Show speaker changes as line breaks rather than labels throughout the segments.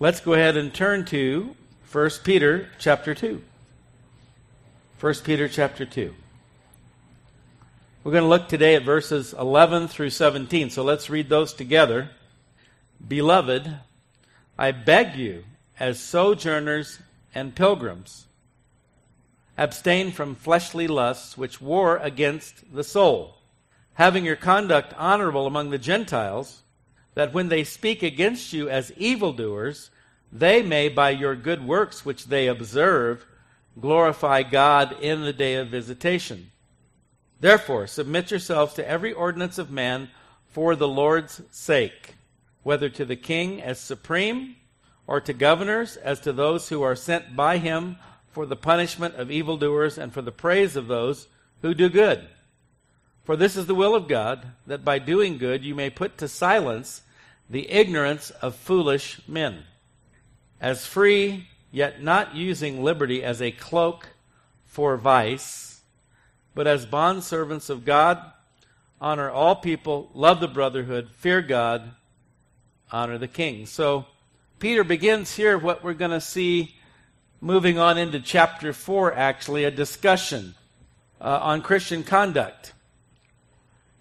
Let's go ahead and turn to 1 Peter chapter 2. 1 Peter chapter 2. We're going to look today at verses 11 through 17, so let's read those together. Beloved, I beg you, as sojourners and pilgrims, abstain from fleshly lusts which war against the soul, having your conduct honorable among the Gentiles, that when they speak against you as evildoers, they may, by your good works which they observe, glorify God in the day of visitation. Therefore, submit yourselves to every ordinance of man for the Lord's sake, whether to the king as supreme, or to governors as to those who are sent by him for the punishment of evildoers and for the praise of those who do good. For this is the will of God, that by doing good you may put to silence the ignorance of foolish men. As free, yet not using liberty as a cloak for vice but as bondservants of God, honor all people, love the brotherhood, fear God, honor the king. So Peter begins here what we're going to see moving on into chapter 4, actually, a discussion uh, on Christian conduct.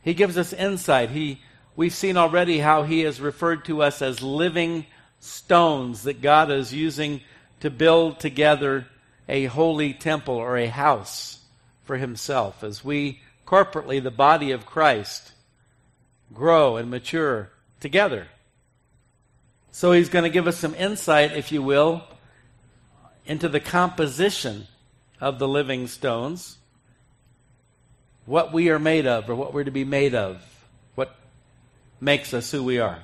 He gives us insight. He, we've seen already how he has referred to us as living stones that God is using to build together a holy temple or a house for himself as we corporately, the body of Christ, grow and mature together. So he's going to give us some insight, if you will, into the composition of the living stones, what we are made of, or what we're to be made of, makes us who we are.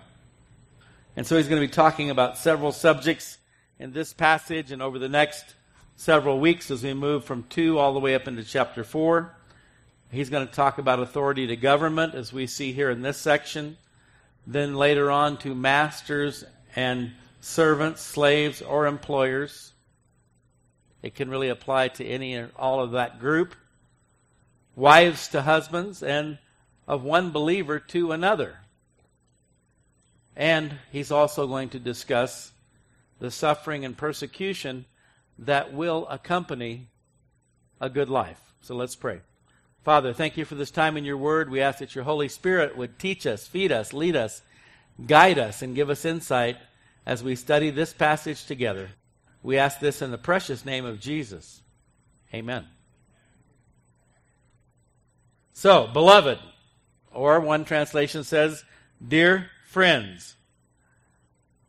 And so he's going to be talking about several subjects in this passage and over the next several weeks as we move from 2 all the way up into chapter 4. He's going to talk about authority to government, as we see here in this section. Then later on to masters and servants, slaves, or employers. It can really apply to any or all of that group. Wives to husbands, and of one believer to another. And he's also going to discuss the suffering and persecution that will accompany a good life. So let's pray. Father, thank you for this time in your word. We ask that your Holy Spirit would teach us, feed us, lead us, guide us, and give us insight as we study this passage together. We ask this in the precious name of Jesus. Amen. So, beloved, or one translation says, dear friends,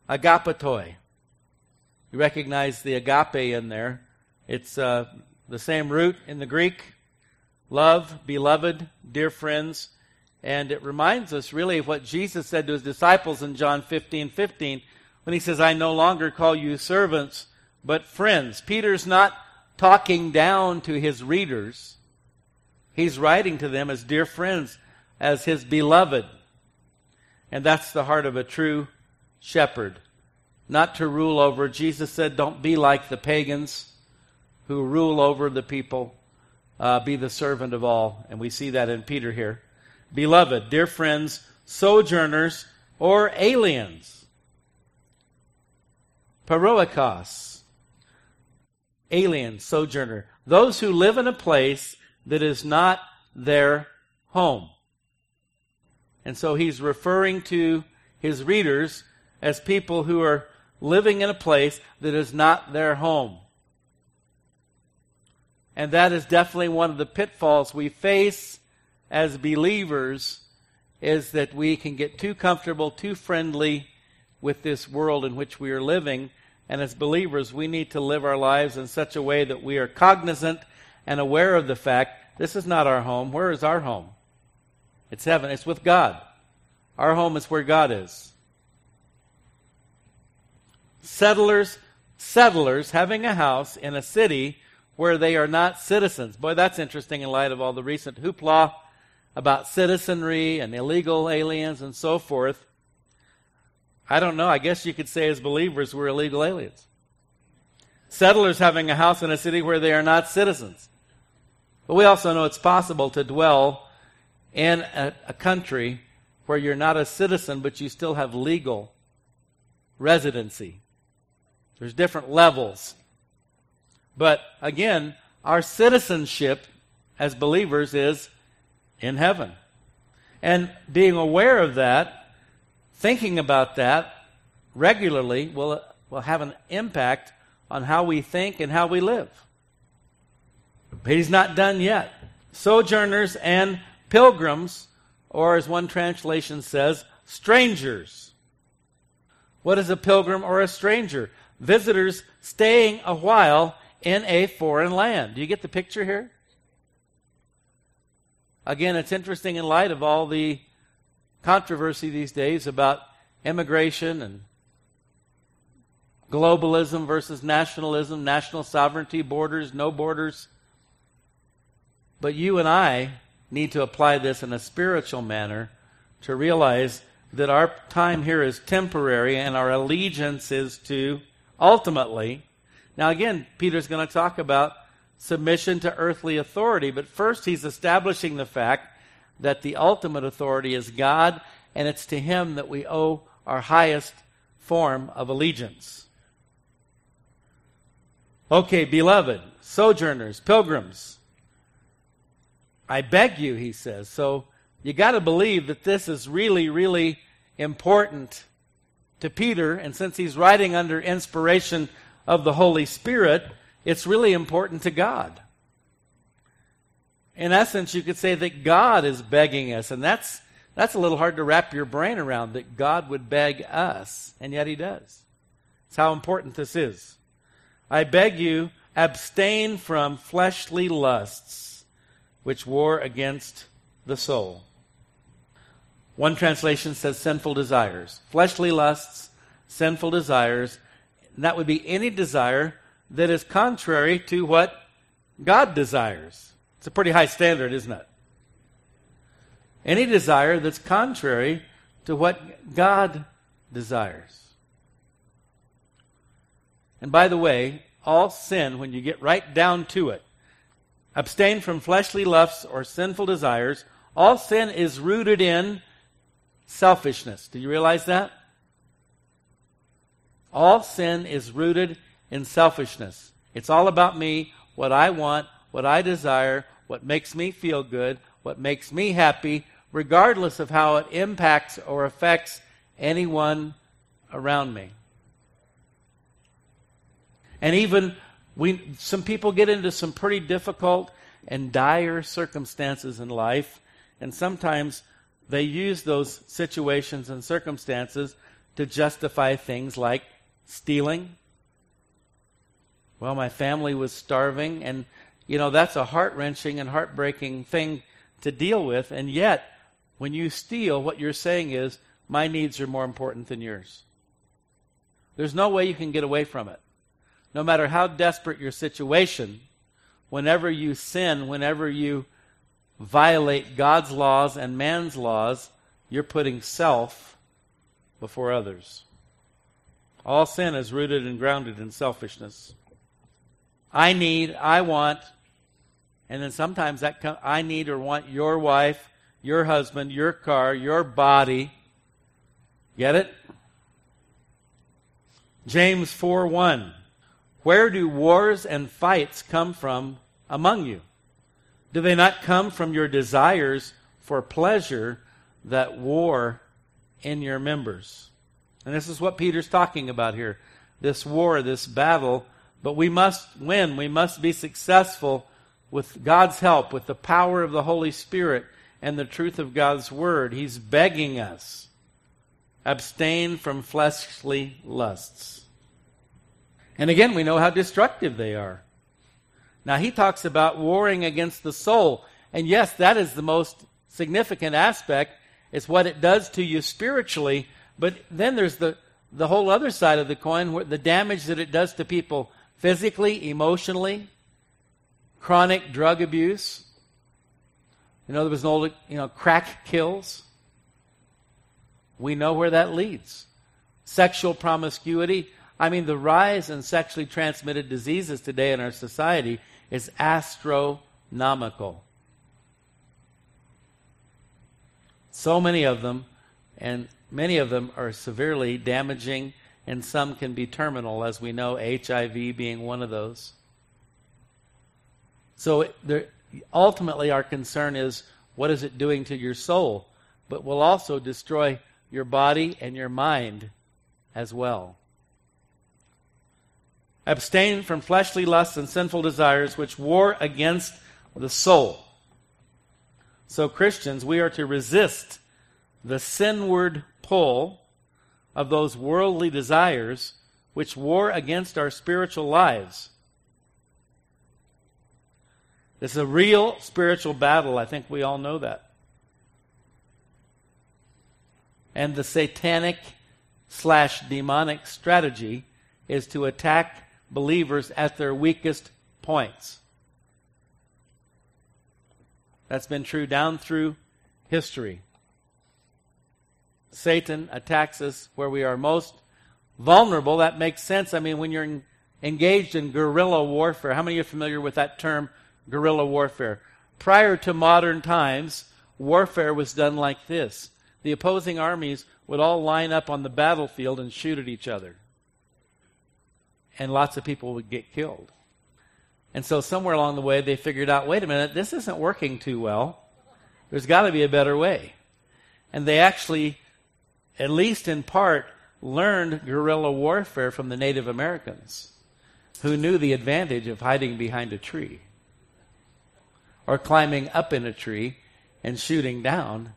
agapetoi. You recognize the agape in there. It's uh, the same root in the Greek love, beloved, dear friends. And it reminds us really of what Jesus said to his disciples in John 15 15 when he says, I no longer call you servants, but friends. Peter's not talking down to his readers, he's writing to them as dear friends, as his beloved. And that's the heart of a true shepherd not to rule over. Jesus said, Don't be like the pagans who rule over the people, uh, be the servant of all. And we see that in Peter here. Beloved, dear friends, sojourners or aliens. Paroikos, alien, sojourner. Those who live in a place that is not their home. And so he's referring to his readers as people who are living in a place that is not their home. And that is definitely one of the pitfalls we face as believers is that we can get too comfortable, too friendly with this world in which we are living. And as believers, we need to live our lives in such a way that we are cognizant and aware of the fact this is not our home. Where is our home? It's heaven. It's with God. Our home is where God is settlers, settlers having a house in a city where they are not citizens. Boy, that's interesting in light of all the recent hoopla about citizenry and illegal aliens and so forth. I don't know. I guess you could say as believers we're illegal aliens. Settlers having a house in a city where they are not citizens. But we also know it's possible to dwell in a, a country where you're not a citizen, but you still have legal residency There's different levels. But again, our citizenship as believers is in heaven. And being aware of that, thinking about that regularly will, will have an impact on how we think and how we live. But he's not done yet. Sojourners and pilgrims, or as one translation says, strangers. What is a pilgrim or a stranger? Visitors staying a while in a foreign land. Do you get the picture here? Again, it's interesting in light of all the controversy these days about immigration and globalism versus nationalism, national sovereignty, borders, no borders. But you and I need to apply this in a spiritual manner to realize that our time here is temporary and our allegiance is to ultimately. Now, again, Peter's going to talk about submission to earthly authority, but first he's establishing the fact that the ultimate authority is God, and it's to him that we owe our highest form of allegiance. Okay, beloved, sojourners, pilgrims, I beg you, he says. So you got to believe that this is really, really important to Peter, and since he's writing under inspiration of the Holy Spirit, it's really important to God. In essence, you could say that God is begging us, and that's that's a little hard to wrap your brain around that God would beg us, and yet he does. It's how important this is. I beg you, abstain from fleshly lusts which war against the soul. One translation says sinful desires. Fleshly lusts, sinful desires. that would be any desire that is contrary to what God desires. It's a pretty high standard, isn't it? Any desire that's contrary to what God desires. And by the way, all sin, when you get right down to it, abstain from fleshly lusts or sinful desires, all sin is rooted in selfishness. Do you realize that? All sin is rooted in selfishness. It's all about me, what I want, what I desire, what makes me feel good, what makes me happy, regardless of how it impacts or affects anyone around me. And even we some people get into some pretty difficult and dire circumstances in life, and sometimes they use those situations and circumstances to justify things like stealing. Well, my family was starving, and, you know, that's a heart wrenching and heartbreaking thing to deal with. And yet, when you steal, what you're saying is, my needs are more important than yours. There's no way you can get away from it. No matter how desperate your situation, whenever you sin, whenever you violate God's laws and man's laws, you're putting self before others. All sin is rooted and grounded in selfishness. I need, I want, and then sometimes that com- I need or want your wife, your husband, your car, your body. Get it? James 4 1. Where do wars and fights come from among you? Do they not come from your desires for pleasure that war in your members? And this is what Peter's talking about here this war, this battle. But we must win. We must be successful with God's help, with the power of the Holy Spirit and the truth of God's Word. He's begging us abstain from fleshly lusts. And again, we know how destructive they are. Now, he talks about warring against the soul. And yes, that is the most significant aspect. It's what it does to you spiritually. But then there's the, the whole other side of the coin, where the damage that it does to people physically, emotionally, chronic drug abuse. You know, there was an old, you know, crack kills. We know where that leads. Sexual promiscuity. I mean, the rise in sexually transmitted diseases today in our society is astronomical. So many of them, and many of them are severely damaging and some can be terminal, as we know, HIV being one of those. So there, ultimately, our concern is what is it doing to your soul? But will also destroy your body and your mind as well. Abstain from fleshly lusts and sinful desires which war against the soul. So, Christians, we are to resist the sinward pull of those worldly desires which war against our spiritual lives. This is a real spiritual battle. I think we all know that. And the satanic slash demonic strategy is to attack believers at their weakest points. That's been true down through history. Satan attacks us where we are most vulnerable. That makes sense. I mean, when you're in, engaged in guerrilla warfare, how many are familiar with that term, guerrilla warfare? Prior to modern times, warfare was done like this the opposing armies would all line up on the battlefield and shoot at each other. And lots of people would get killed. And so, somewhere along the way, they figured out wait a minute, this isn't working too well. There's got to be a better way. And they actually, at least in part, learned guerrilla warfare from the Native Americans who knew the advantage of hiding behind a tree or climbing up in a tree and shooting down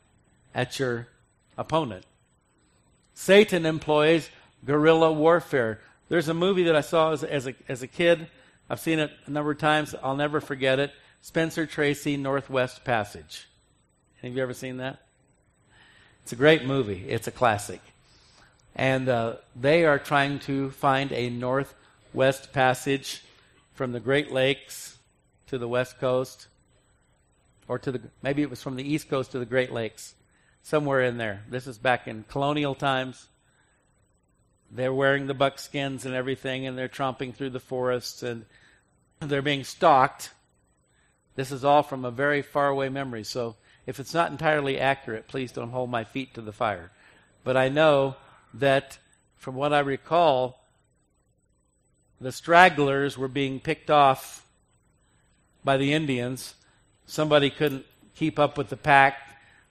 at your opponent. Satan employs guerrilla warfare. There's a movie that I saw as, as, a, as a kid. I've seen it a number of times. I'll never forget it. Spencer Tracy, Northwest Passage. Have you ever seen that? It's a great movie. It's a classic. And uh, they are trying to find a Northwest Passage from the Great Lakes to the West Coast, or to the maybe it was from the East Coast to the Great Lakes somewhere in there. This is back in colonial times. They're wearing the buckskins and everything, and they're tromping through the forests, and they're being stalked. This is all from a very faraway memory. So if it's not entirely accurate, please don't hold my feet to the fire. But I know that from what I recall, the stragglers were being picked off by the Indians. Somebody couldn't keep up with the pack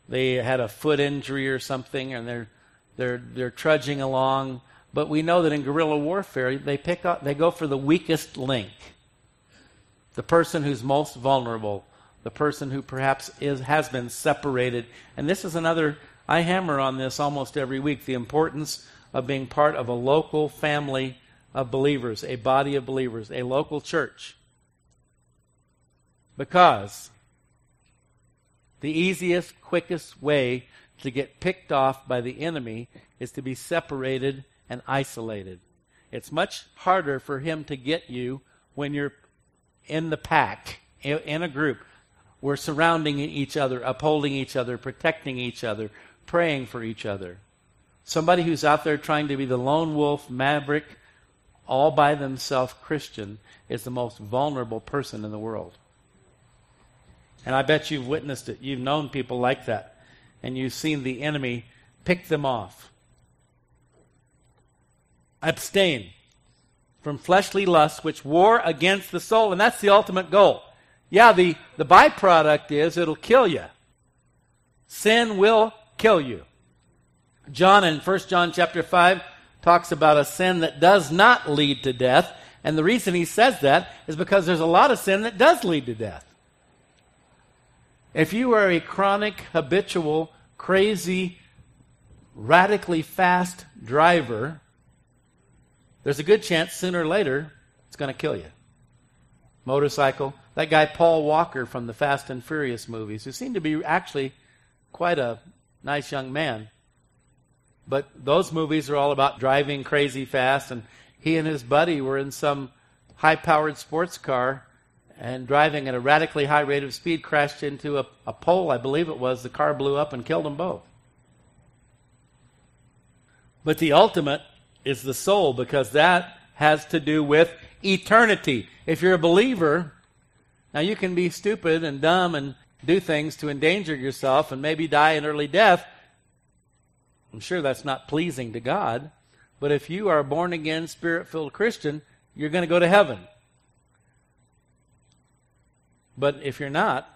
they had a foot injury or something, and they're they're they're trudging along. But we know that in guerrilla warfare, they pick up, they go for the weakest link, the person who's most vulnerable, the person who perhaps is has been separated. And this is another. I hammer on this almost every week: the importance of being part of a local family of believers, a body of believers, a local church. Because the easiest, quickest way to get picked off by the enemy is to be separated and isolated. It's much harder for him to get you when you're in the pack, in a group. We're surrounding each other, upholding each other, protecting each other, praying for each other. Somebody who's out there trying to be the lone wolf, maverick, all by themselves Christian is the most vulnerable person in the world. And I bet you've witnessed it. You've known people like that. And you've seen the enemy pick them off. Abstain from fleshly lusts which war against the soul. And that's the ultimate goal. Yeah, the, the byproduct is it'll kill you. Sin will kill you. John in 1 John chapter 5 talks about a sin that does not lead to death. And the reason he says that is because there's a lot of sin that does lead to death. If you are a chronic, habitual, crazy, radically fast driver, there's a good chance sooner or later it's going to kill you. Motorcycle. That guy Paul Walker from the Fast and Furious movies, who seemed to be actually quite a nice young man. But those movies are all about driving crazy fast, and he and his buddy were in some high powered sports car and driving at a radically high rate of speed crashed into a, a pole, I believe it was. The car blew up and killed them both. But the ultimate is the soul because that has to do with eternity. If you're a believer, now you can be stupid and dumb and do things to endanger yourself and maybe die an early death. I'm sure that's not pleasing to God. But if you are a born again, spirit filled Christian, you're going to go to heaven. But if you're not,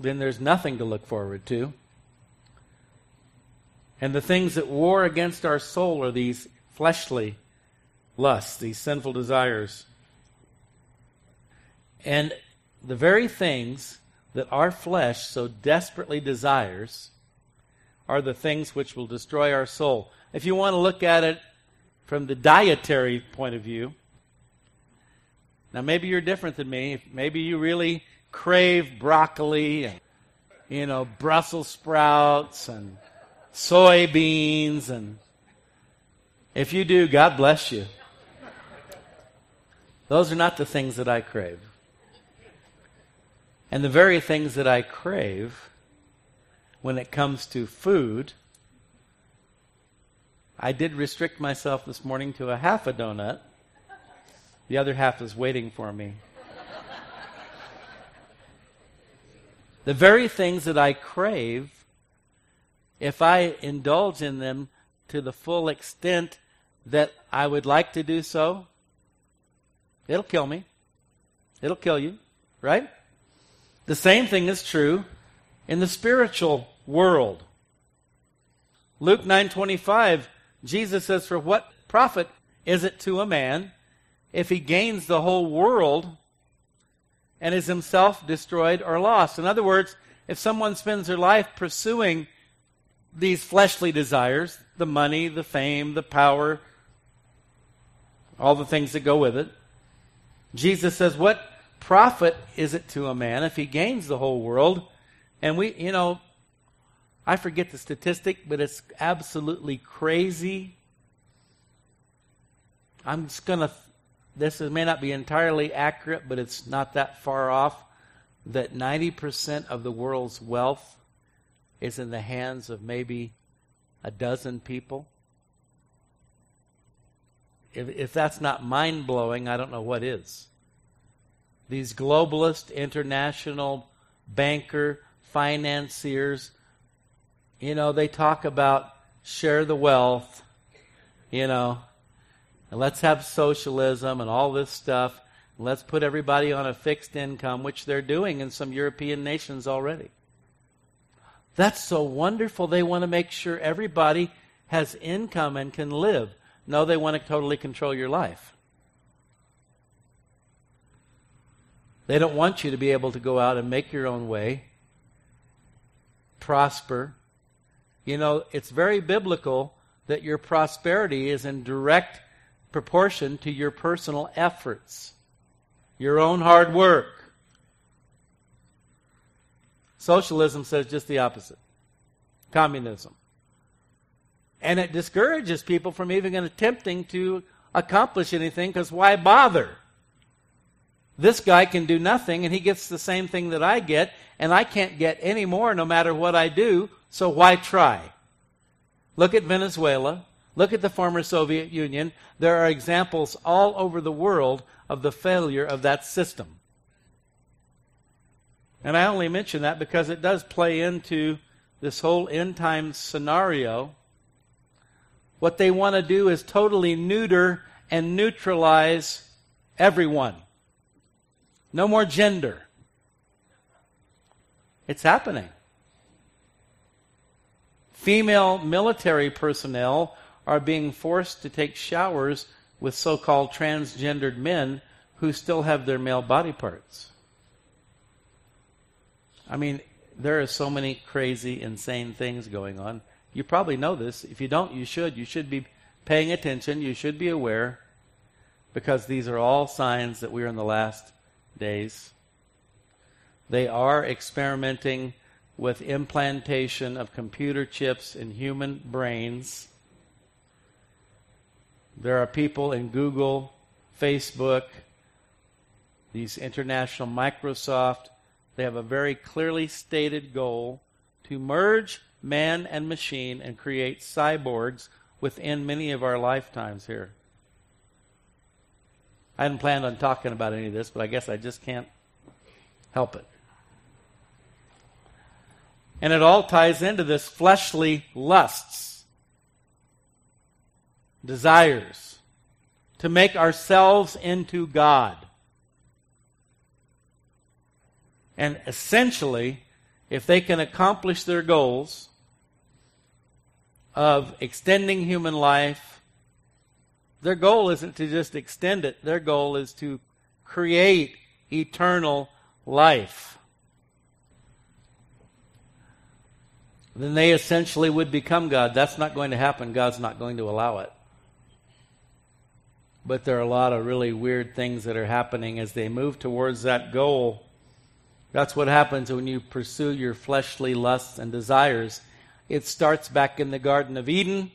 then there's nothing to look forward to. And the things that war against our soul are these fleshly lusts, these sinful desires. And the very things that our flesh so desperately desires are the things which will destroy our soul. If you want to look at it from the dietary point of view, now maybe you're different than me. Maybe you really crave broccoli and you know Brussels sprouts and soybeans and if you do, God bless you. Those are not the things that I crave. And the very things that I crave when it comes to food, I did restrict myself this morning to a half a donut. The other half is waiting for me. the very things that I crave, if I indulge in them to the full extent that I would like to do so, it'll kill me. It'll kill you, right? The same thing is true in the spiritual world. Luke 9:25 Jesus says for what profit is it to a man if he gains the whole world and is himself destroyed or lost? In other words, if someone spends their life pursuing these fleshly desires, the money, the fame, the power, all the things that go with it, Jesus says, What profit is it to a man if he gains the whole world? And we, you know, I forget the statistic, but it's absolutely crazy. I'm just going to, this may not be entirely accurate, but it's not that far off, that 90% of the world's wealth is in the hands of maybe a dozen people. If, if that's not mind blowing, I don't know what is. These globalist international banker financiers you know they talk about share the wealth you know and let's have socialism and all this stuff. Let's put everybody on a fixed income which they're doing in some european nations already. That's so wonderful. They want to make sure everybody has income and can live no they want to totally control your life They don't want you to be able to go out and make your own way, prosper. You know, it's very biblical that your prosperity is in direct proportion to your personal efforts, your own hard work. Socialism says just the opposite communism. And it discourages people from even attempting to accomplish anything because why bother? This guy can do nothing and he gets the same thing that I get, and I can't get any more no matter what I do, so why try? Look at Venezuela. Look at the former Soviet Union. There are examples all over the world of the failure of that system. And I only mention that because it does play into this whole end time scenario. What they want to do is totally neuter and neutralize everyone. No more gender. It's happening. Female military personnel are being forced to take showers with so called transgendered men who still have their male body parts. I mean, there are so many crazy, insane things going on. You probably know this. If you don't, you should. You should be paying attention. You should be aware because these are all signs that we're in the last days. They are experimenting with implantation of computer chips in human brains. There are people in Google, Facebook, these international Microsoft, they have a very clearly stated goal to merge man and machine and create cyborgs within many of our lifetimes here. I hadn't planned on talking about any of this, but I guess I just can't help it. And it all ties into this fleshly lusts. desires, to make ourselves into God. And essentially, if they can accomplish their goals of extending human life, their goal isn't to just extend it, their goal is to create eternal life. Then they essentially would become God. That's not going to happen. God's not going to allow it. But there are a lot of really weird things that are happening as they move towards that goal. That's what happens when you pursue your fleshly lusts and desires. It starts back in the Garden of Eden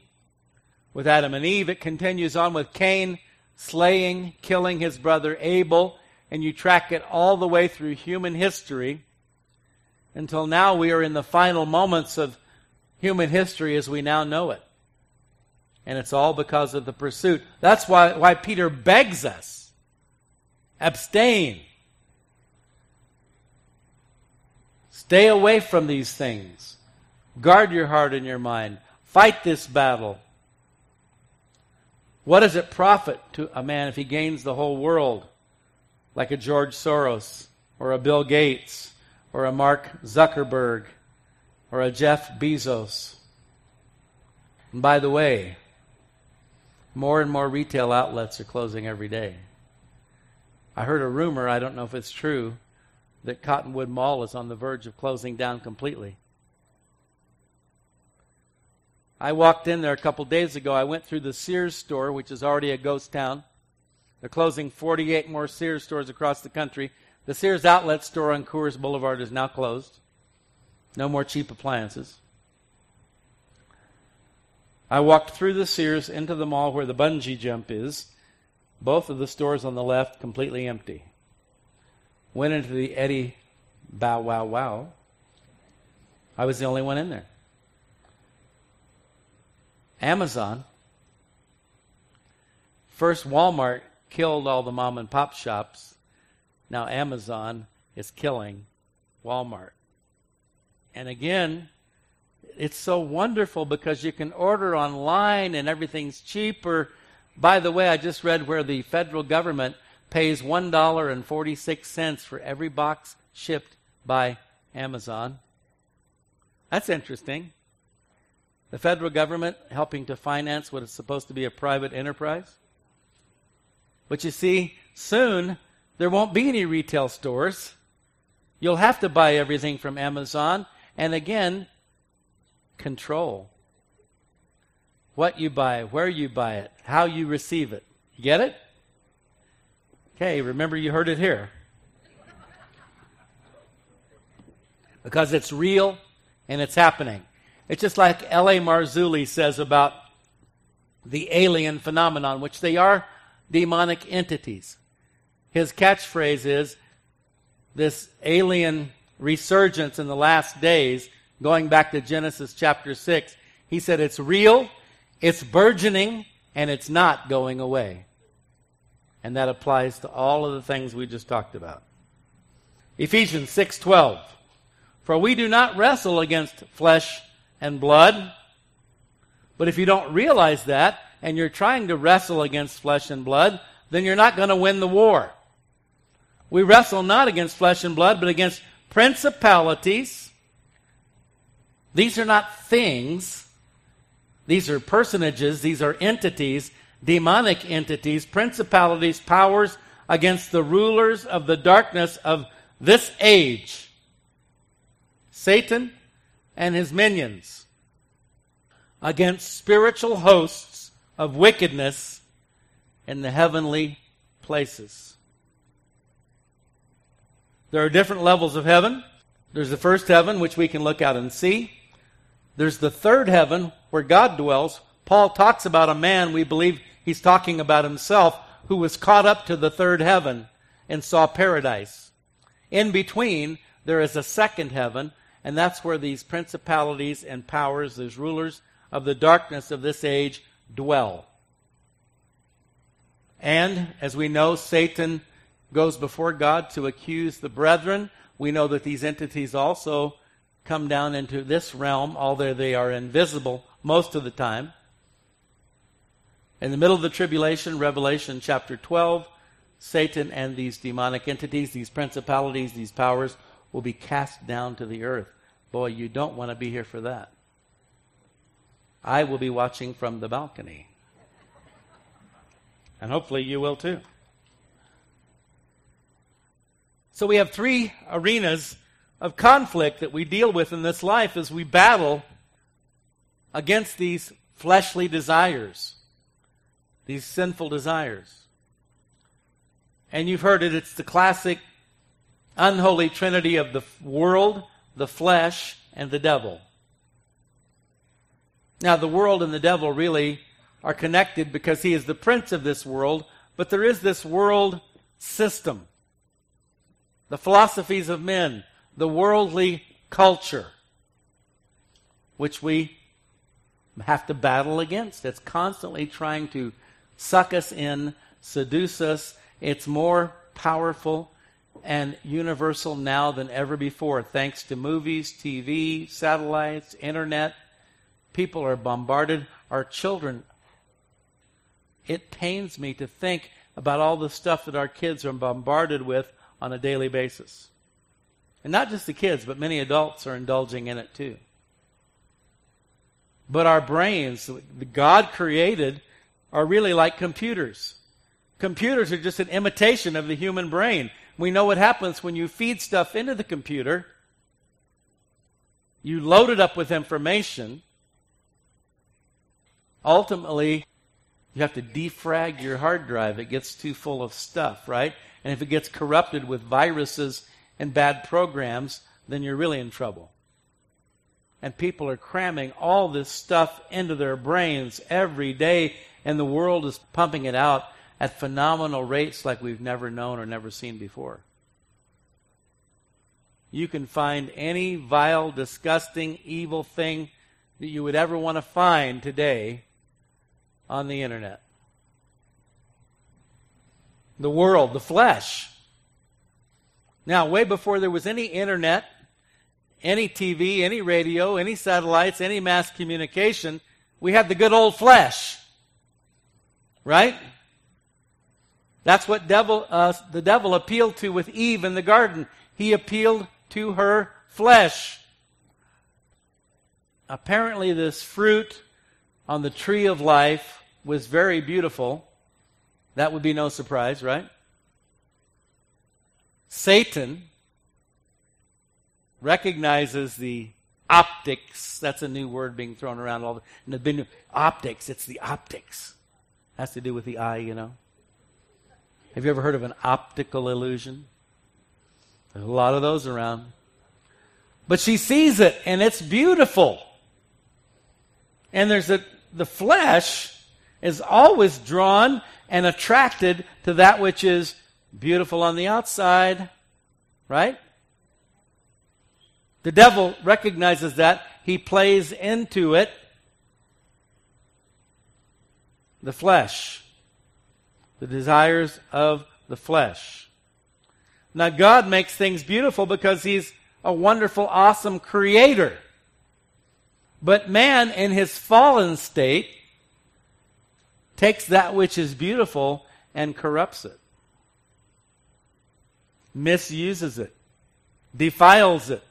with Adam and Eve. It continues on with Cain slaying, killing his brother Abel, and you track it all the way through human history until now we are in the final moments of human history as we now know it. And it's all because of the pursuit. That's why, why Peter begs us abstain. Stay away from these things. Guard your heart and your mind. Fight this battle. What does it profit to a man if he gains the whole world, like a George Soros or a Bill Gates or a Mark Zuckerberg or a Jeff Bezos? And by the way, more and more retail outlets are closing every day. I heard a rumor, I don't know if it's true, that Cottonwood Mall is on the verge of closing down completely. I walked in there a couple days ago. I went through the Sears store, which is already a ghost town. They're closing 48 more Sears stores across the country. The Sears outlet store on Coors Boulevard is now closed. No more cheap appliances. I walked through the Sears into the mall where the bungee jump is. Both of the stores on the left completely empty. Went into the Eddie Bow Wow Wow. I was the only one in there. Amazon. First, Walmart killed all the mom and pop shops. Now, Amazon is killing Walmart. And again, it's so wonderful because you can order online and everything's cheaper. By the way, I just read where the federal government pays $1.46 for every box shipped by Amazon. That's interesting. The federal government helping to finance what is supposed to be a private enterprise. But you see, soon there won't be any retail stores. You'll have to buy everything from Amazon. And again, control. What you buy, where you buy it, how you receive it. Get it? Okay, remember you heard it here. Because it's real and it's happening. It's just like L.A. Marzulli says about the alien phenomenon, which they are demonic entities. His catchphrase is this alien resurgence in the last days, going back to Genesis chapter 6. He said it's real, it's burgeoning, and it's not going away. And that applies to all of the things we just talked about. Ephesians 6:12 For we do not wrestle against flesh and blood. But if you don't realize that and you're trying to wrestle against flesh and blood, then you're not going to win the war. We wrestle not against flesh and blood, but against principalities. These are not things. These are personages. These are entities, demonic entities, principalities, powers against the rulers of the darkness of this age. Satan and his minions against spiritual hosts of wickedness in the heavenly places. There are different levels of heaven. There's the first heaven, which we can look out and see. There's the third heaven, where God dwells. Paul talks about a man, we believe he's talking about himself, who was caught up to the third heaven and saw paradise. In between, there is a second heaven, and that's where these principalities and powers, these rulers of the darkness of this age, dwell. And as we know, Satan goes before God to accuse the brethren. We know that these entities also come down into this realm, although they are invisible most of the time. In the middle of the tribulation, Revelation chapter 12, Satan and these demonic entities, these principalities, these powers will be cast down to the earth. Boy, you don't want to be here for that. I will be watching from the balcony. And hopefully you will too. So we have three arenas of conflict that we deal with in this life as we battle against these fleshly desires, these sinful desires. And you've heard it, it's the classic unholy trinity of the world, the flesh, and the devil. Now, the world and the devil really are connected because he is the prince of this world, but there is this world system. The philosophies of men, the worldly culture, which we have to battle against. It's constantly trying to suck us in, seduce us, it's more powerful and universal now than ever before, thanks to movies, TV, satellites, internet. People are bombarded. Our children, it pains me to think about all the stuff that our kids are bombarded with on a daily basis. And not just the kids, but many adults are indulging in it too. But our brains, God created, are really like computers. Computers are just an imitation of the human brain. We know what happens when you feed stuff into the computer. You load it up with information. Ultimately, you have to defrag your hard drive. It gets too full of stuff, right? And if it gets corrupted with viruses and bad programs, then you're really in trouble. And people are cramming all this stuff into their brains every day, and the world is pumping it out at phenomenal rates like we've never known or never seen before. You can find any vile, disgusting, evil thing that you would ever want to find today on the internet. The world, the flesh. Now, way before there was any internet, any TV, any radio, any satellites, any mass communication, we had the good old flesh. Right? That's what devil, uh, the devil appealed to with Eve in the garden. He appealed to her flesh. Apparently, this fruit on the tree of life was very beautiful. That would be no surprise, right? Satan recognizes the optics. That's a new word being thrown around all the, the optics. It's the optics. Has to do with the eye, you know. Have you ever heard of an optical illusion? There's a lot of those around. But she sees it and it's beautiful. And there's a, the flesh is always drawn and attracted to that which is beautiful on the outside, right? The devil recognizes that. He plays into it. The flesh the desires of the flesh. Now, God makes things beautiful because He's a wonderful, awesome creator. But man, in his fallen state, takes that which is beautiful and corrupts it, misuses it, defiles it.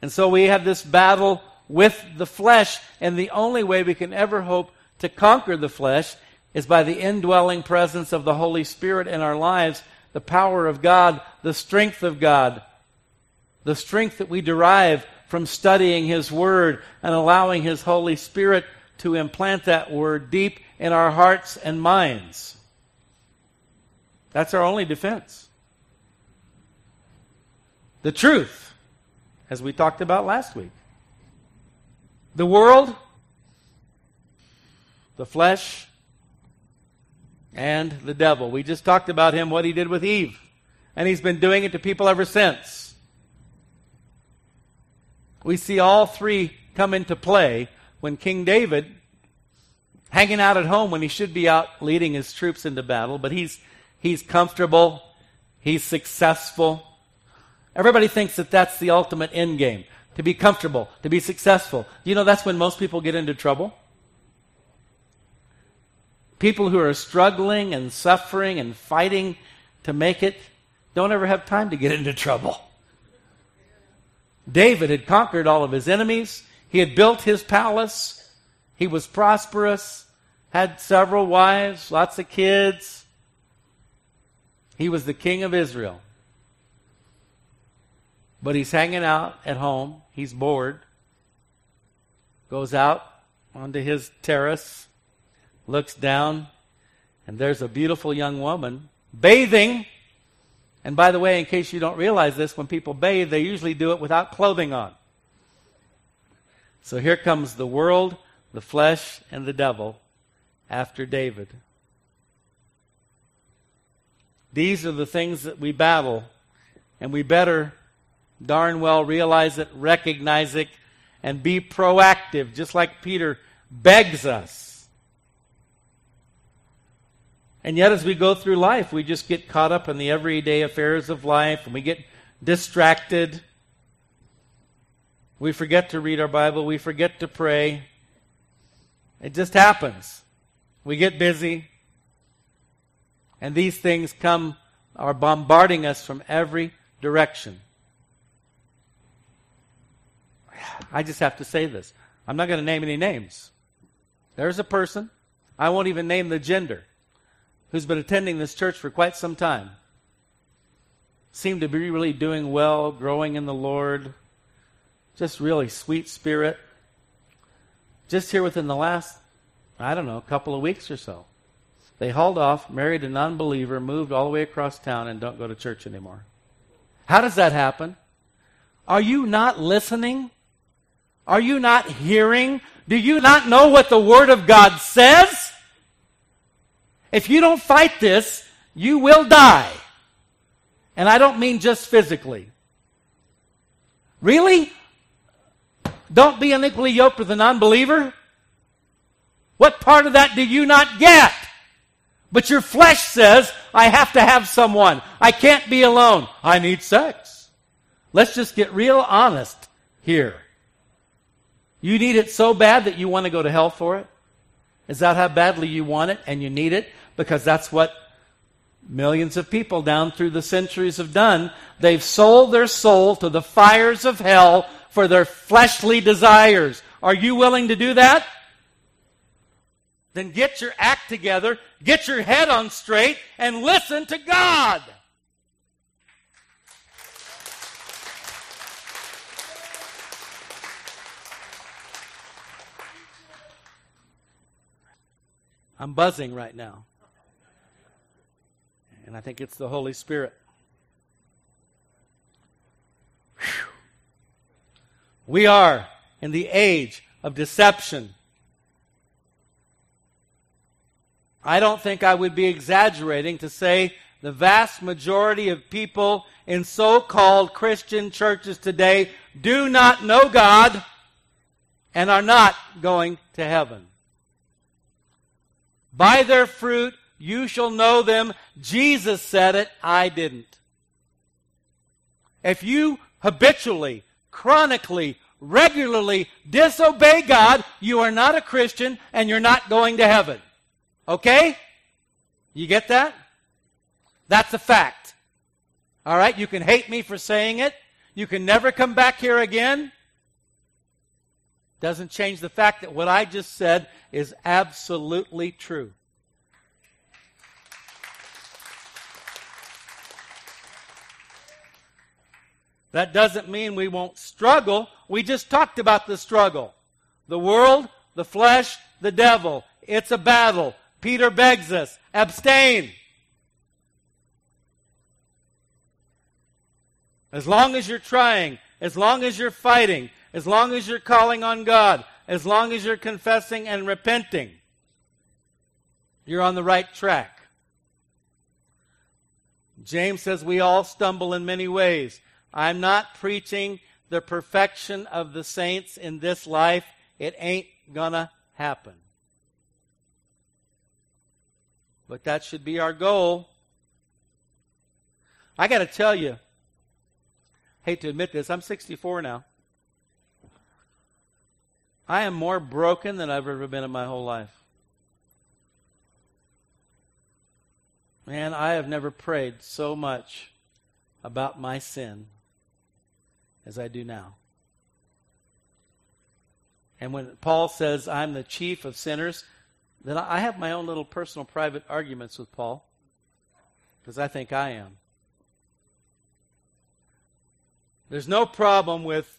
And so we have this battle with the flesh, and the only way we can ever hope to conquer the flesh is by the indwelling presence of the Holy Spirit in our lives, the power of God, the strength of God, the strength that we derive from studying His Word and allowing His Holy Spirit to implant that Word deep in our hearts and minds. That's our only defense. The truth, as we talked about last week. The world, the flesh, and the devil. We just talked about him, what he did with Eve. And he's been doing it to people ever since. We see all three come into play when King David, hanging out at home when he should be out leading his troops into battle, but he's, he's comfortable, he's successful. Everybody thinks that that's the ultimate end game to be comfortable, to be successful. You know, that's when most people get into trouble. People who are struggling and suffering and fighting to make it don't ever have time to get into trouble. David had conquered all of his enemies. He had built his palace. He was prosperous, had several wives, lots of kids. He was the king of Israel. But he's hanging out at home. He's bored. Goes out onto his terrace, looks down, and there's a beautiful young woman bathing. And by the way, in case you don't realize this, when people bathe, they usually do it without clothing on. So here comes the world, the flesh, and the devil after David. These are the things that we battle, and we better darn well realize it, recognize it, and be proactive, just like Peter begs us. And yet, as we go through life, we just get caught up in the everyday affairs of life and we get distracted. We forget to read our Bible. We forget to pray. It just happens. We get busy. And these things come, are bombarding us from every direction. I just have to say this. I'm not going to name any names. There's a person, I won't even name the gender, who's been attending this church for quite some time. Seemed to be really doing well, growing in the Lord, just really sweet spirit. Just here within the last, I don't know, couple of weeks or so, they hauled off, married a non believer, moved all the way across town, and don't go to church anymore. How does that happen? Are you not listening are you not hearing? Do you not know what the Word of God says? If you don't fight this, you will die. And I don't mean just physically. Really? Don't be unequally yoked with a unbeliever? What part of that do you not get? But your flesh says, I have to have someone. I can't be alone. I need sex. Let's just get real honest here. You need it so bad that you want to go to hell for it? Is that how badly you want it and you need it? Because that's what millions of people down through the centuries have done. They've sold their soul to the fires of hell for their fleshly desires. Are you willing to do that? Then get your act together, get your head on straight, and listen to God. I'm buzzing right now. And I think it's the Holy Spirit. Whew. We are in the age of deception. I don't think I would be exaggerating to say the vast majority of people in so called Christian churches today do not know God and are not going to heaven. By their fruit you shall know them. Jesus said it, I didn't. If you habitually, chronically, regularly disobey God, you are not a Christian and you're not going to heaven. Okay? You get that? That's a fact. All right? You can hate me for saying it. You can never come back here again. Doesn't change the fact that what I just said is absolutely true. That doesn't mean we won't struggle. We just talked about the struggle. The world, the flesh, the devil. It's a battle. Peter begs us abstain. As long as you're trying, as long as you're fighting, as long as you're calling on God, as long as you're confessing and repenting, you're on the right track. James says we all stumble in many ways. I'm not preaching the perfection of the saints in this life. It ain't gonna happen. But that should be our goal. I got to tell you, hate to admit this, I'm 64 now. I am more broken than I've ever been in my whole life. Man, I have never prayed so much about my sin as I do now. And when Paul says, I'm the chief of sinners, then I have my own little personal private arguments with Paul because I think I am. There's no problem with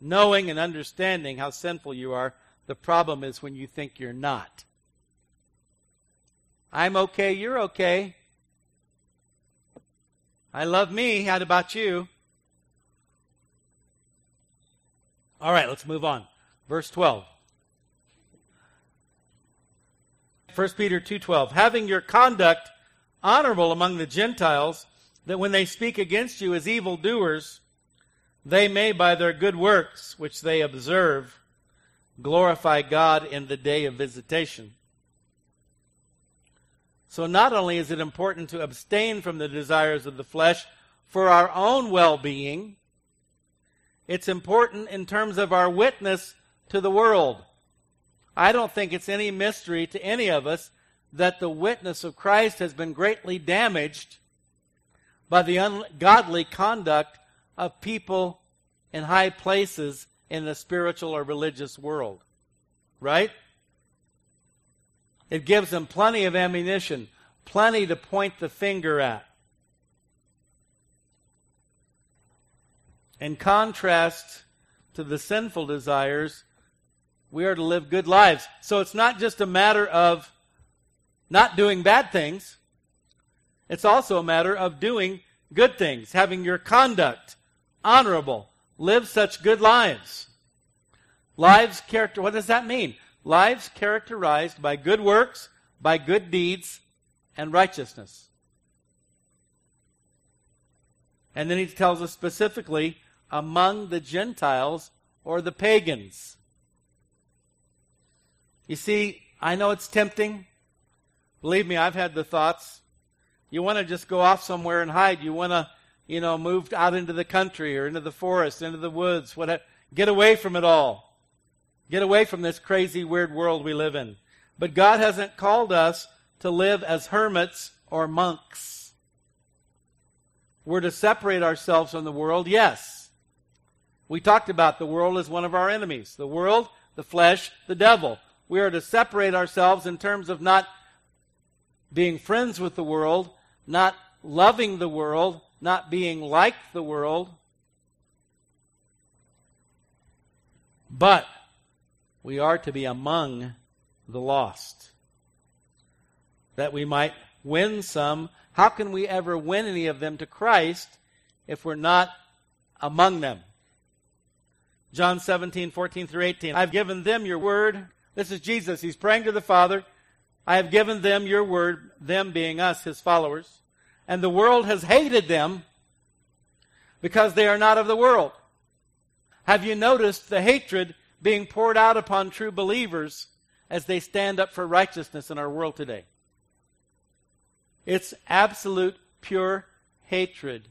knowing and understanding how sinful you are. The problem is when you think you're not. I'm okay, you're okay. I love me. How about you? All right, let's move on. Verse 12. 1 Peter 2:12 having your conduct honorable among the Gentiles that when they speak against you as evil doers they may by their good works which they observe glorify God in the day of visitation. So not only is it important to abstain from the desires of the flesh for our own well-being, it's important in terms of our witness to the world. I don't think it's any mystery to any of us that the witness of Christ has been greatly damaged by the ungodly conduct of people in high places in the spiritual or religious world. Right? It gives them plenty of ammunition, plenty to point the finger at. In contrast to the sinful desires, we are to live good lives. So it's not just a matter of not doing bad things. It's also a matter of doing good things, having your conduct honorable, live such good lives. Lives character, what does that mean? Lives characterized by good works, by good deeds, and righteousness. And then he tells us specifically among the Gentiles or the pagans. You see, I know it's tempting. Believe me, I've had the thoughts. You want to just go off somewhere and hide. You want to, you know, move out into the country or into the forest, into the woods, whatever. Get away from it all. Get away from this crazy, weird world we live in. But God hasn't called us to live as hermits or monks. We're to separate ourselves from the world, yes. We talked about the world as one of our enemies. The world, the flesh, the devil. We are to separate ourselves in terms of not being friends with the world, not loving the world, not being like the world. But we are to be among the lost. That we might win some. How can we ever win any of them to Christ if we're not among them? John 17, 14 through 18. I've given them your word. This is Jesus. He's praying to the Father. I have given them your word, them being us, his followers. And the world has hated them because they are not of the world. Have you noticed the hatred being poured out upon true believers as they stand up for righteousness in our world today? It's absolute, pure hatred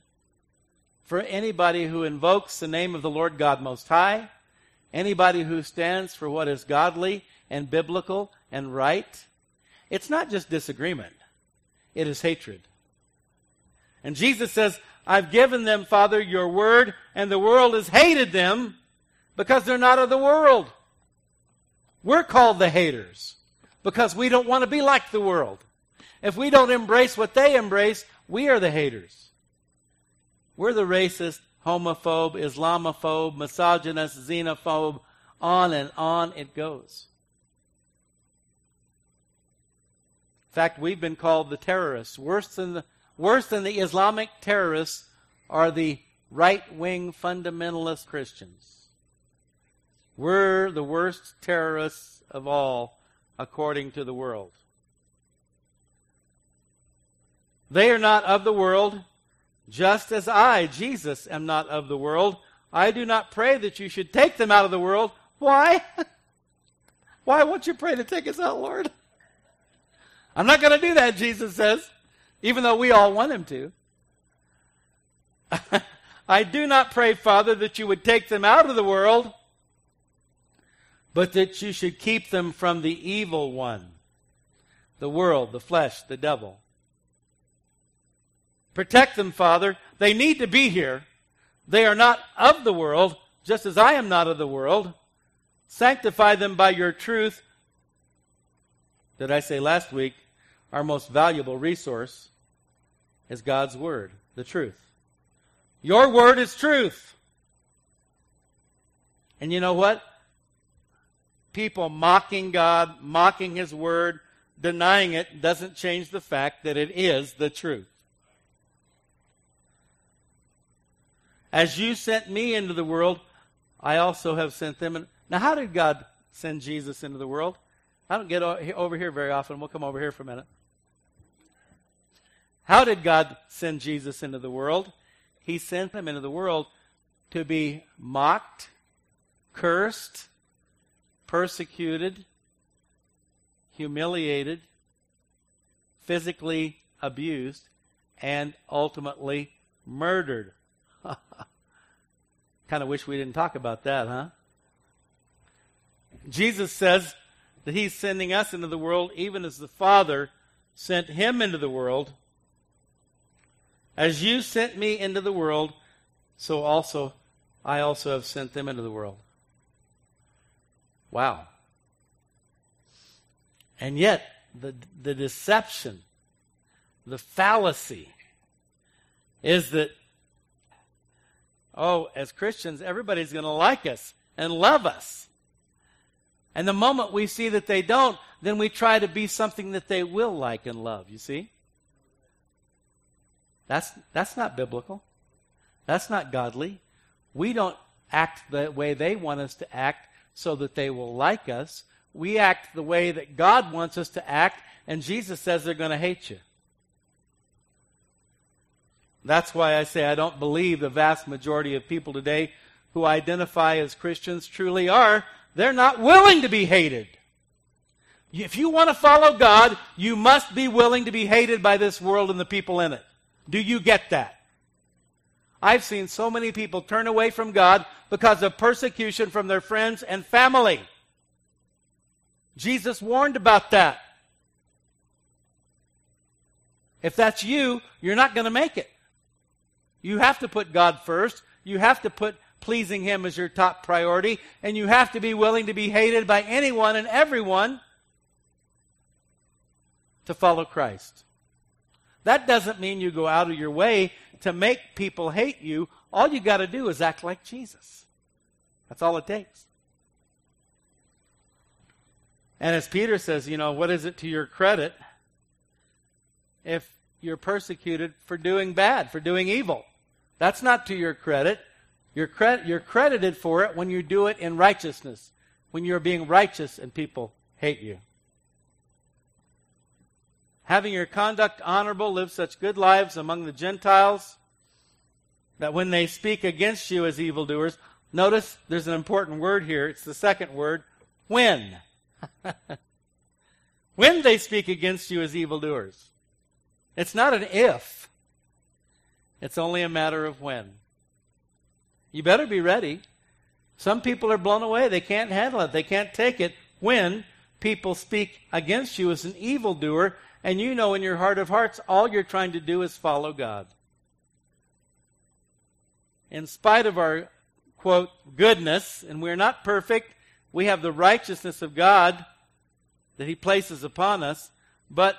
for anybody who invokes the name of the Lord God Most High, anybody who stands for what is godly and biblical and right. It's not just disagreement, it is hatred. And Jesus says, I've given them, Father, your word, and the world has hated them because they're not of the world. We're called the haters because we don't want to be like the world. If we don't embrace what they embrace, we are the haters. We're the racist, homophobe, Islamophobe, misogynist, xenophobe, on and on it goes. In fact, we've been called the terrorists. Worse than the, worse than the Islamic terrorists are the right wing fundamentalist Christians. We're the worst terrorists of all, according to the world. They are not of the world, just as I, Jesus, am not of the world, I do not pray that you should take them out of the world. Why? Why won't you pray to take us out, Lord? I'm not going to do that, Jesus says, even though we all want him to. I do not pray, Father, that you would take them out of the world, but that you should keep them from the evil one, the world, the flesh, the devil. Protect them, Father. They need to be here. They are not of the world, just as I am not of the world. Sanctify them by your truth. Did I say last week, our most valuable resource is God's Word, the truth. Your Word is truth. And you know what? People mocking God, mocking His Word, denying it doesn't change the fact that it is the truth. As you sent me into the world, I also have sent them. Now, how did God send Jesus into the world? I don't get over here very often. We'll come over here for a minute. How did God send Jesus into the world? He sent him into the world to be mocked, cursed, persecuted, humiliated, physically abused, and ultimately murdered. kind of wish we didn't talk about that, huh? Jesus says that he's sending us into the world even as the Father sent him into the world. As you sent me into the world, so also I also have sent them into the world. Wow. And yet, the, the deception, the fallacy, is that, oh, as Christians, everybody's going to like us and love us. And the moment we see that they don't, then we try to be something that they will like and love, you see? That's, that's not biblical. That's not godly. We don't act the way they want us to act so that they will like us. We act the way that God wants us to act, and Jesus says they're going to hate you. That's why I say I don't believe the vast majority of people today who identify as Christians truly are. They're not willing to be hated. If you want to follow God, you must be willing to be hated by this world and the people in it. Do you get that? I've seen so many people turn away from God because of persecution from their friends and family. Jesus warned about that. If that's you, you're not going to make it. You have to put God first. You have to put pleasing Him as your top priority. And you have to be willing to be hated by anyone and everyone to follow Christ. That doesn't mean you go out of your way to make people hate you. All you got to do is act like Jesus. That's all it takes. And as Peter says, you know, what is it to your credit if you're persecuted for doing bad, for doing evil? That's not to your credit. You're, cred- you're credited for it when you do it in righteousness, when you're being righteous and people hate you. Having your conduct honorable, live such good lives among the Gentiles that when they speak against you as evildoers, notice there's an important word here. It's the second word, when. when they speak against you as evildoers. It's not an if, it's only a matter of when. You better be ready. Some people are blown away. They can't handle it. They can't take it when people speak against you as an evildoer, and you know in your heart of hearts all you're trying to do is follow God. In spite of our, quote, goodness, and we're not perfect, we have the righteousness of God that He places upon us. But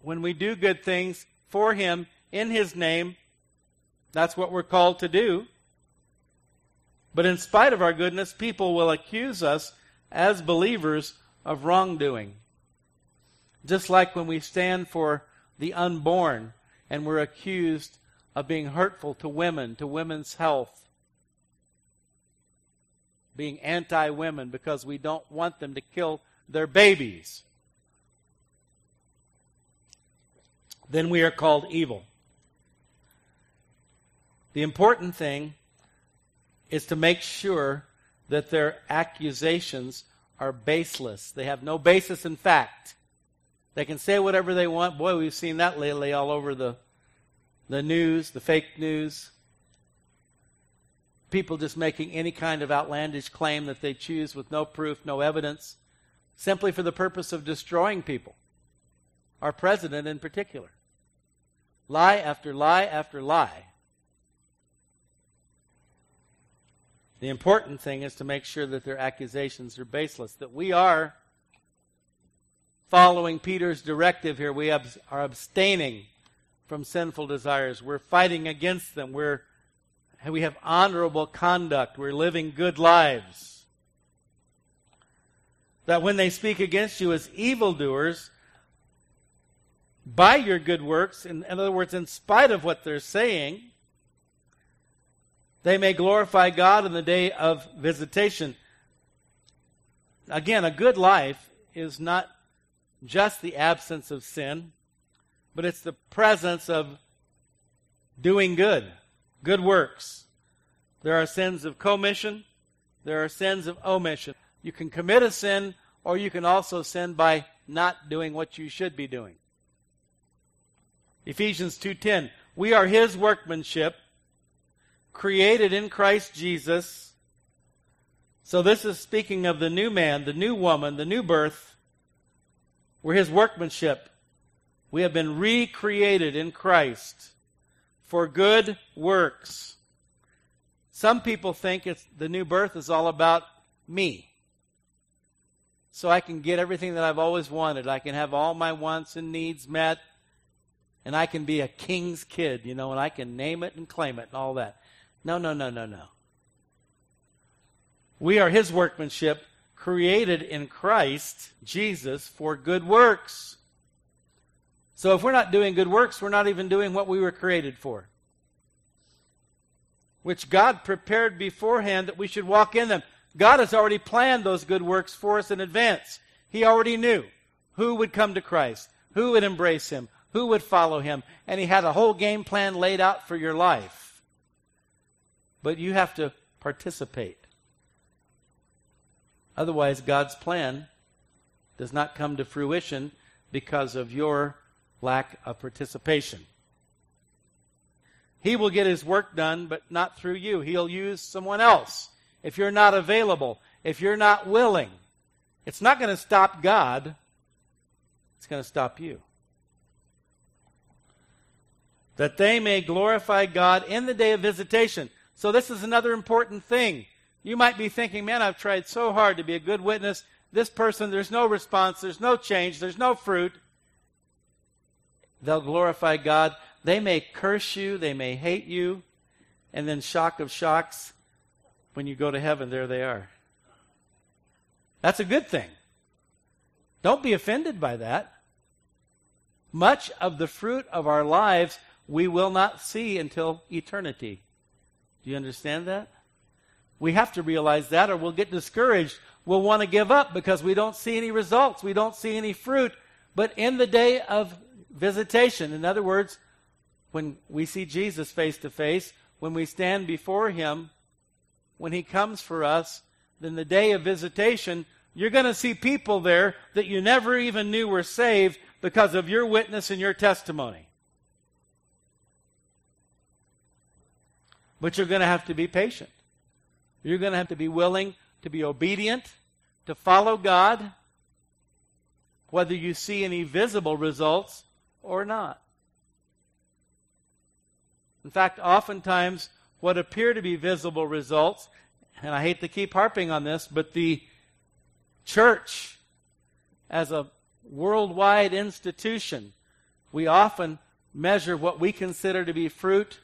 when we do good things for Him in His name, that's what we're called to do. But in spite of our goodness, people will accuse us as believers of wrongdoing. Just like when we stand for the unborn and we're accused of being hurtful to women, to women's health, being anti women because we don't want them to kill their babies, then we are called evil. The important thing is to make sure that their accusations are baseless. They have no basis in fact. They can say whatever they want. Boy, we've seen that lately all over the, the news, the fake news people just making any kind of outlandish claim that they choose with no proof, no evidence, simply for the purpose of destroying people, our president in particular. Lie after lie after lie. The important thing is to make sure that their accusations are baseless, that we are following Peter's directive here. We are abstaining from sinful desires. We're fighting against them. We're, we have honorable conduct. We're living good lives. That when they speak against you as evildoers, by your good works, in, in other words, in spite of what they're saying, they may glorify God in the day of visitation. Again, a good life is not just the absence of sin, but it's the presence of doing good, good works. There are sins of commission, there are sins of omission. You can commit a sin, or you can also sin by not doing what you should be doing. Ephesians 2:10 We are his workmanship created in Christ Jesus. So this is speaking of the new man, the new woman, the new birth. We're his workmanship. We have been recreated in Christ for good works. Some people think it's the new birth is all about me. So I can get everything that I've always wanted. I can have all my wants and needs met and I can be a king's kid, you know, and I can name it and claim it and all that. No, no, no, no, no. We are his workmanship, created in Christ Jesus for good works. So if we're not doing good works, we're not even doing what we were created for. Which God prepared beforehand that we should walk in them. God has already planned those good works for us in advance. He already knew who would come to Christ, who would embrace Him, who would follow him. And he had a whole game plan laid out for your life. But you have to participate. Otherwise, God's plan does not come to fruition because of your lack of participation. He will get his work done, but not through you. He'll use someone else. If you're not available, if you're not willing, it's not going to stop God, it's going to stop you that they may glorify God in the day of visitation. So, this is another important thing. You might be thinking, man, I've tried so hard to be a good witness. This person, there's no response, there's no change, there's no fruit. They'll glorify God. They may curse you, they may hate you, and then, shock of shocks, when you go to heaven, there they are. That's a good thing. Don't be offended by that. Much of the fruit of our lives we will not see until eternity. Do you understand that? We have to realize that or we'll get discouraged. We'll want to give up because we don't see any results. We don't see any fruit. But in the day of visitation, in other words, when we see Jesus face to face, when we stand before him, when he comes for us, then the day of visitation, you're going to see people there that you never even knew were saved because of your witness and your testimony. But you're going to have to be patient. You're going to have to be willing to be obedient, to follow God, whether you see any visible results or not. In fact, oftentimes, what appear to be visible results, and I hate to keep harping on this, but the church, as a worldwide institution, we often measure what we consider to be fruit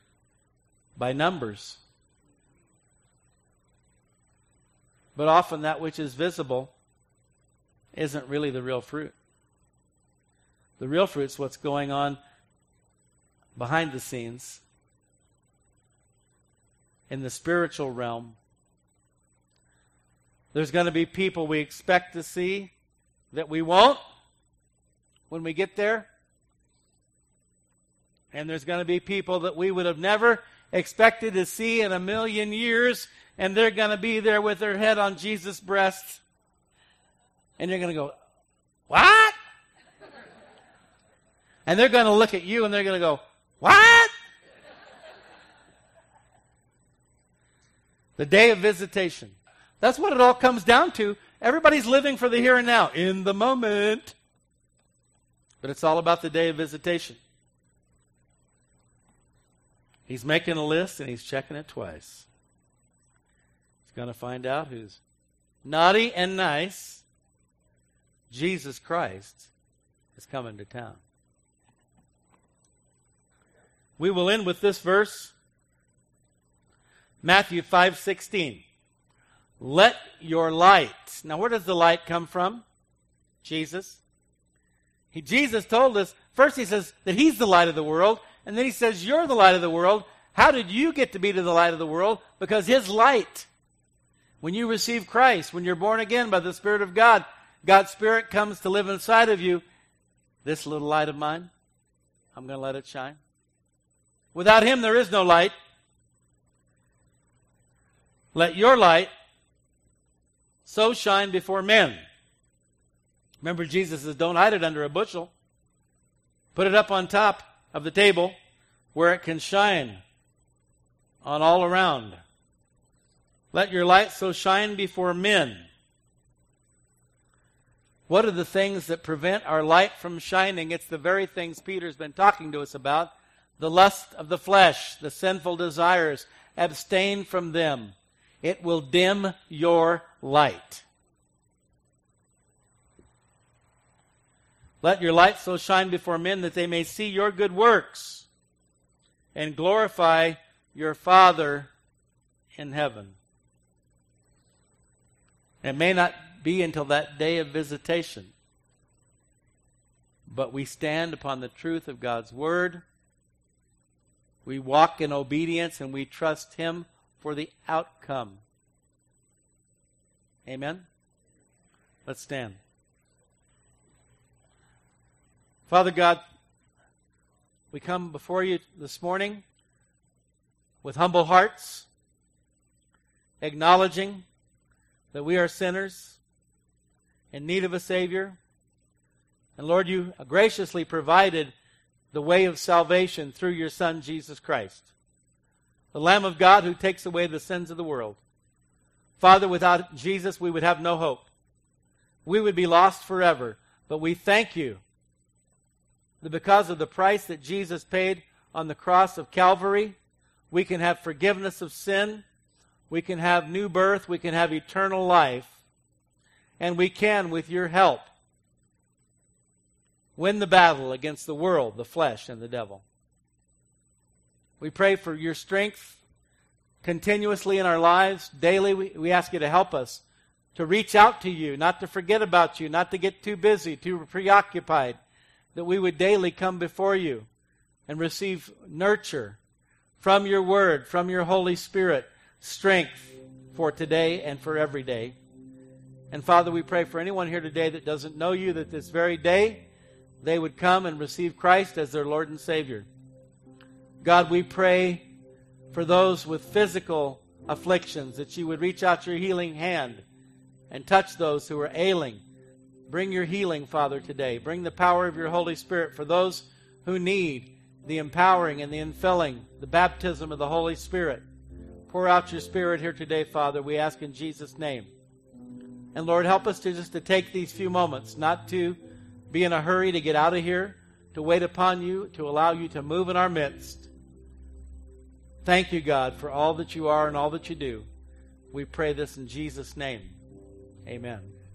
by numbers. But often that which is visible isn't really the real fruit. The real fruit is what's going on behind the scenes in the spiritual realm. There's going to be people we expect to see that we won't when we get there. And there's going to be people that we would have never expected to see in a million years, and they're going to be there with their head on Jesus' breast. And you're going to go, What? And they're going to look at you and they're going to go, What? The day of visitation. That's what it all comes down to. Everybody's living for the here and now, in the moment. But it's all about the day of visitation. He's making a list and he's checking it twice. He's going to find out who's naughty and nice. Jesus Christ is coming to town. We will end with this verse. Matthew 5:16. Let your light. Now where does the light come from? Jesus. He, Jesus told us, first he says that he's the light of the world, and then he says you're the light of the world. How did you get to be to the light of the world? Because his light. When you receive Christ, when you're born again by the Spirit of God, God's Spirit comes to live inside of you. This little light of mine, I'm going to let it shine. Without Him, there is no light. Let your light so shine before men. Remember, Jesus says, don't hide it under a bushel. Put it up on top of the table where it can shine on all around. Let your light so shine before men. What are the things that prevent our light from shining? It's the very things Peter's been talking to us about the lust of the flesh, the sinful desires. Abstain from them. It will dim your light. Let your light so shine before men that they may see your good works and glorify your Father in heaven. It may not be until that day of visitation, but we stand upon the truth of God's Word. We walk in obedience and we trust Him for the outcome. Amen? Let's stand. Father God, we come before you this morning with humble hearts, acknowledging that we are sinners in need of a Savior. And Lord, you graciously provided the way of salvation through your Son, Jesus Christ the Lamb of God who takes away the sins of the world. Father, without Jesus, we would have no hope. We would be lost forever. But we thank you that because of the price that Jesus paid on the cross of Calvary, we can have forgiveness of sin, we can have new birth, we can have eternal life, and we can, with your help, win the battle against the world, the flesh, and the devil. We pray for your strength continuously in our lives. Daily, we, we ask you to help us to reach out to you, not to forget about you, not to get too busy, too preoccupied, that we would daily come before you and receive nurture from your word, from your Holy Spirit, strength for today and for every day. And Father, we pray for anyone here today that doesn't know you, that this very day they would come and receive Christ as their Lord and Savior. God, we pray for those with physical afflictions that you would reach out your healing hand and touch those who are ailing. Bring your healing, Father, today. Bring the power of your Holy Spirit for those who need the empowering and the infilling, the baptism of the Holy Spirit. Pour out your Spirit here today, Father. We ask in Jesus' name. And Lord, help us to just to take these few moments, not to be in a hurry to get out of here, to wait upon you, to allow you to move in our midst. Thank you, God, for all that you are and all that you do. We pray this in Jesus' name. Amen.